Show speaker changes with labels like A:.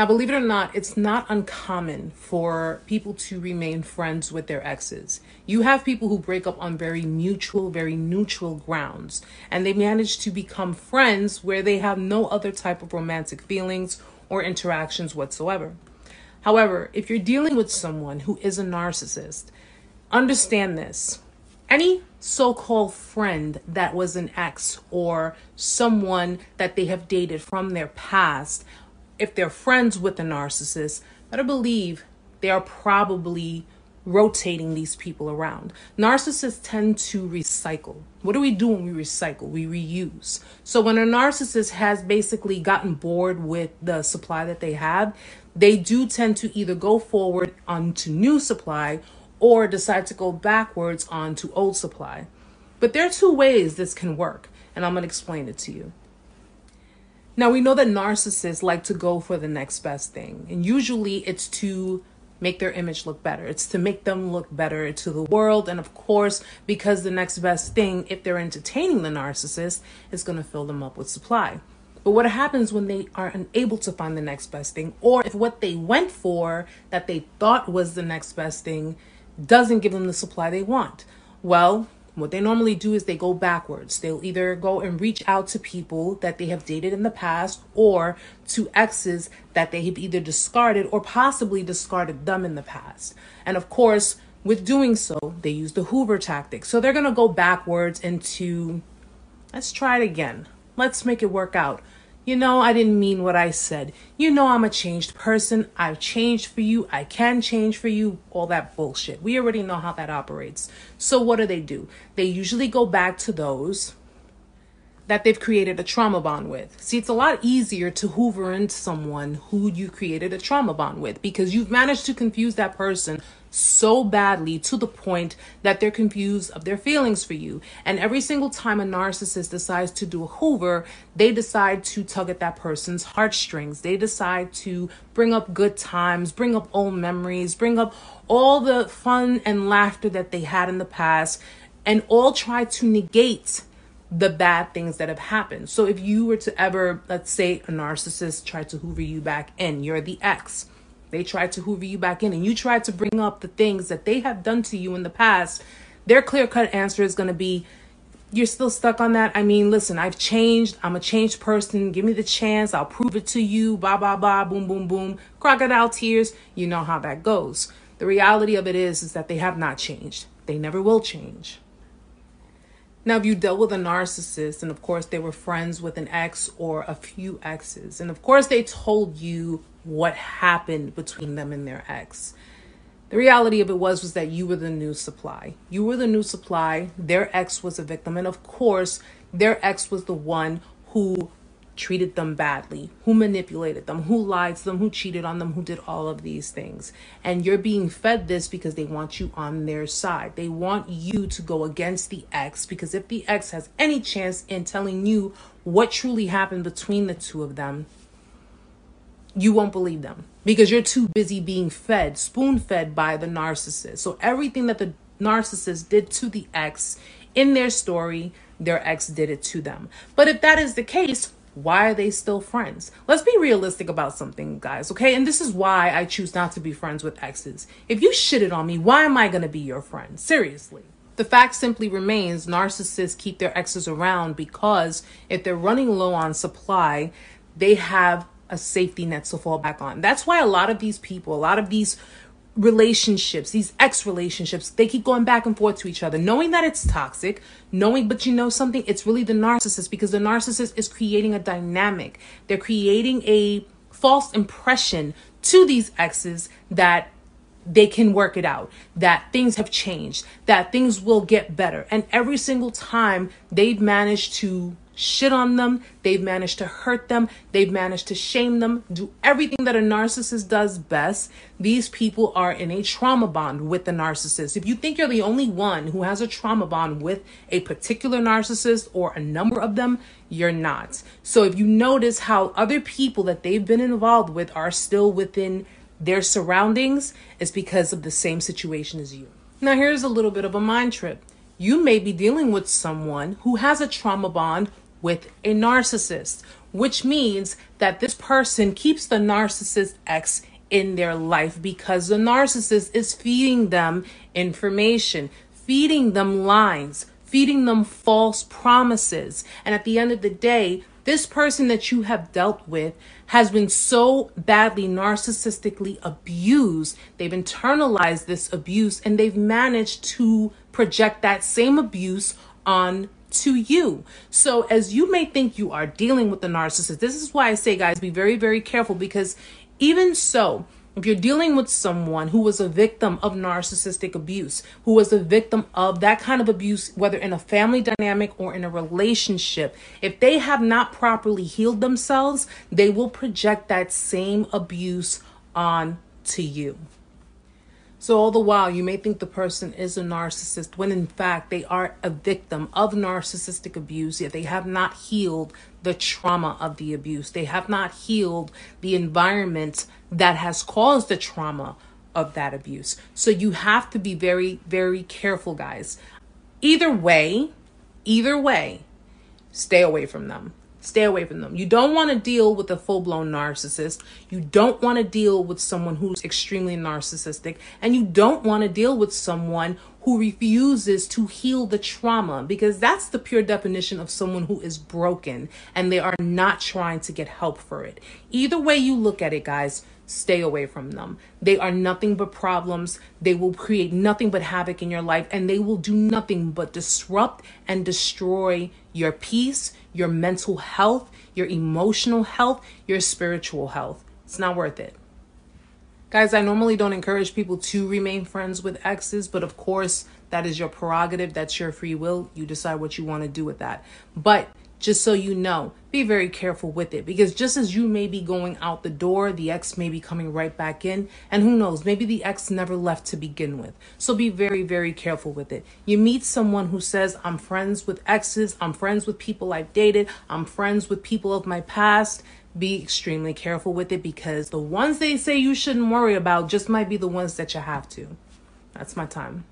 A: Now, believe it or not, it's not uncommon for people to remain friends with their exes. You have people who break up on very mutual, very neutral grounds, and they manage to become friends where they have no other type of romantic feelings or interactions whatsoever. However, if you're dealing with someone who is a narcissist, understand this. Any so called friend that was an ex or someone that they have dated from their past if they're friends with a narcissist, better believe they are probably rotating these people around. Narcissists tend to recycle. What do we do when we recycle? We reuse. So when a narcissist has basically gotten bored with the supply that they have, they do tend to either go forward onto new supply or decide to go backwards onto old supply. But there are two ways this can work, and I'm going to explain it to you. Now, we know that narcissists like to go for the next best thing, and usually it's to make their image look better. It's to make them look better to the world. And of course, because the next best thing, if they're entertaining the narcissist, is going to fill them up with supply. But what happens when they are unable to find the next best thing, or if what they went for that they thought was the next best thing doesn't give them the supply they want? Well, what they normally do is they go backwards. They'll either go and reach out to people that they have dated in the past or to exes that they have either discarded or possibly discarded them in the past. And of course, with doing so, they use the Hoover tactic. So they're going to go backwards into let's try it again. Let's make it work out. You know, I didn't mean what I said. You know, I'm a changed person. I've changed for you. I can change for you. All that bullshit. We already know how that operates. So, what do they do? They usually go back to those that they've created a trauma bond with. See, it's a lot easier to hoover into someone who you created a trauma bond with because you've managed to confuse that person so badly to the point that they're confused of their feelings for you. And every single time a narcissist decides to do a hoover, they decide to tug at that person's heartstrings. They decide to bring up good times, bring up old memories, bring up all the fun and laughter that they had in the past, and all try to negate the bad things that have happened. So if you were to ever, let's say, a narcissist tried to hoover you back in, you're the ex. They tried to hoover you back in, and you tried to bring up the things that they have done to you in the past. Their clear cut answer is going to be, You're still stuck on that? I mean, listen, I've changed. I'm a changed person. Give me the chance. I'll prove it to you. Blah, blah, blah. Boom, boom, boom. Crocodile tears. You know how that goes. The reality of it is, is that they have not changed. They never will change. Now, if you dealt with a narcissist, and of course they were friends with an ex or a few exes, and of course they told you what happened between them and their ex. The reality of it was was that you were the new supply. You were the new supply. Their ex was a victim, and of course, their ex was the one who treated them badly, who manipulated them, who lied to them, who cheated on them, who did all of these things. And you're being fed this because they want you on their side. They want you to go against the ex because if the ex has any chance in telling you what truly happened between the two of them, you won't believe them because you're too busy being fed, spoon fed by the narcissist. So everything that the narcissist did to the ex in their story, their ex did it to them. But if that is the case, why are they still friends? Let's be realistic about something, guys, okay? And this is why I choose not to be friends with exes. If you shitted on me, why am I gonna be your friend? Seriously. The fact simply remains narcissists keep their exes around because if they're running low on supply, they have a safety net to fall back on. That's why a lot of these people, a lot of these relationships, these ex relationships, they keep going back and forth to each other, knowing that it's toxic, knowing, but you know something, it's really the narcissist because the narcissist is creating a dynamic. They're creating a false impression to these exes that they can work it out, that things have changed, that things will get better. And every single time they've managed to shit on them, they've managed to hurt them, they've managed to shame them, do everything that a narcissist does best. These people are in a trauma bond with the narcissist. If you think you're the only one who has a trauma bond with a particular narcissist or a number of them, you're not. So if you notice how other people that they've been involved with are still within their surroundings, it's because of the same situation as you. Now, here's a little bit of a mind trip. You may be dealing with someone who has a trauma bond with a narcissist. which means that this person keeps the narcissist ex in their life because the narcissist is feeding them information, feeding them lines, feeding them false promises. And at the end of the day, this person that you have dealt with has been so badly narcissistically abused. They've internalized this abuse and they've managed to project that same abuse on to you. So, as you may think you are dealing with the narcissist, this is why I say, guys, be very, very careful because even so, if you're dealing with someone who was a victim of narcissistic abuse, who was a victim of that kind of abuse, whether in a family dynamic or in a relationship, if they have not properly healed themselves, they will project that same abuse on to you. So, all the while, you may think the person is a narcissist when in fact they are a victim of narcissistic abuse, yet they have not healed the trauma of the abuse. They have not healed the environment that has caused the trauma of that abuse. So, you have to be very, very careful, guys. Either way, either way, stay away from them. Stay away from them. You don't want to deal with a full blown narcissist. You don't want to deal with someone who's extremely narcissistic. And you don't want to deal with someone who refuses to heal the trauma because that's the pure definition of someone who is broken and they are not trying to get help for it. Either way you look at it, guys, stay away from them. They are nothing but problems. They will create nothing but havoc in your life and they will do nothing but disrupt and destroy your peace, your mental health, your emotional health, your spiritual health. It's not worth it. Guys, I normally don't encourage people to remain friends with exes, but of course, that is your prerogative. That's your free will. You decide what you want to do with that. But just so you know, be very careful with it because just as you may be going out the door, the ex may be coming right back in. And who knows, maybe the ex never left to begin with. So be very, very careful with it. You meet someone who says, I'm friends with exes, I'm friends with people I've dated, I'm friends with people of my past. Be extremely careful with it because the ones they say you shouldn't worry about just might be the ones that you have to. That's my time.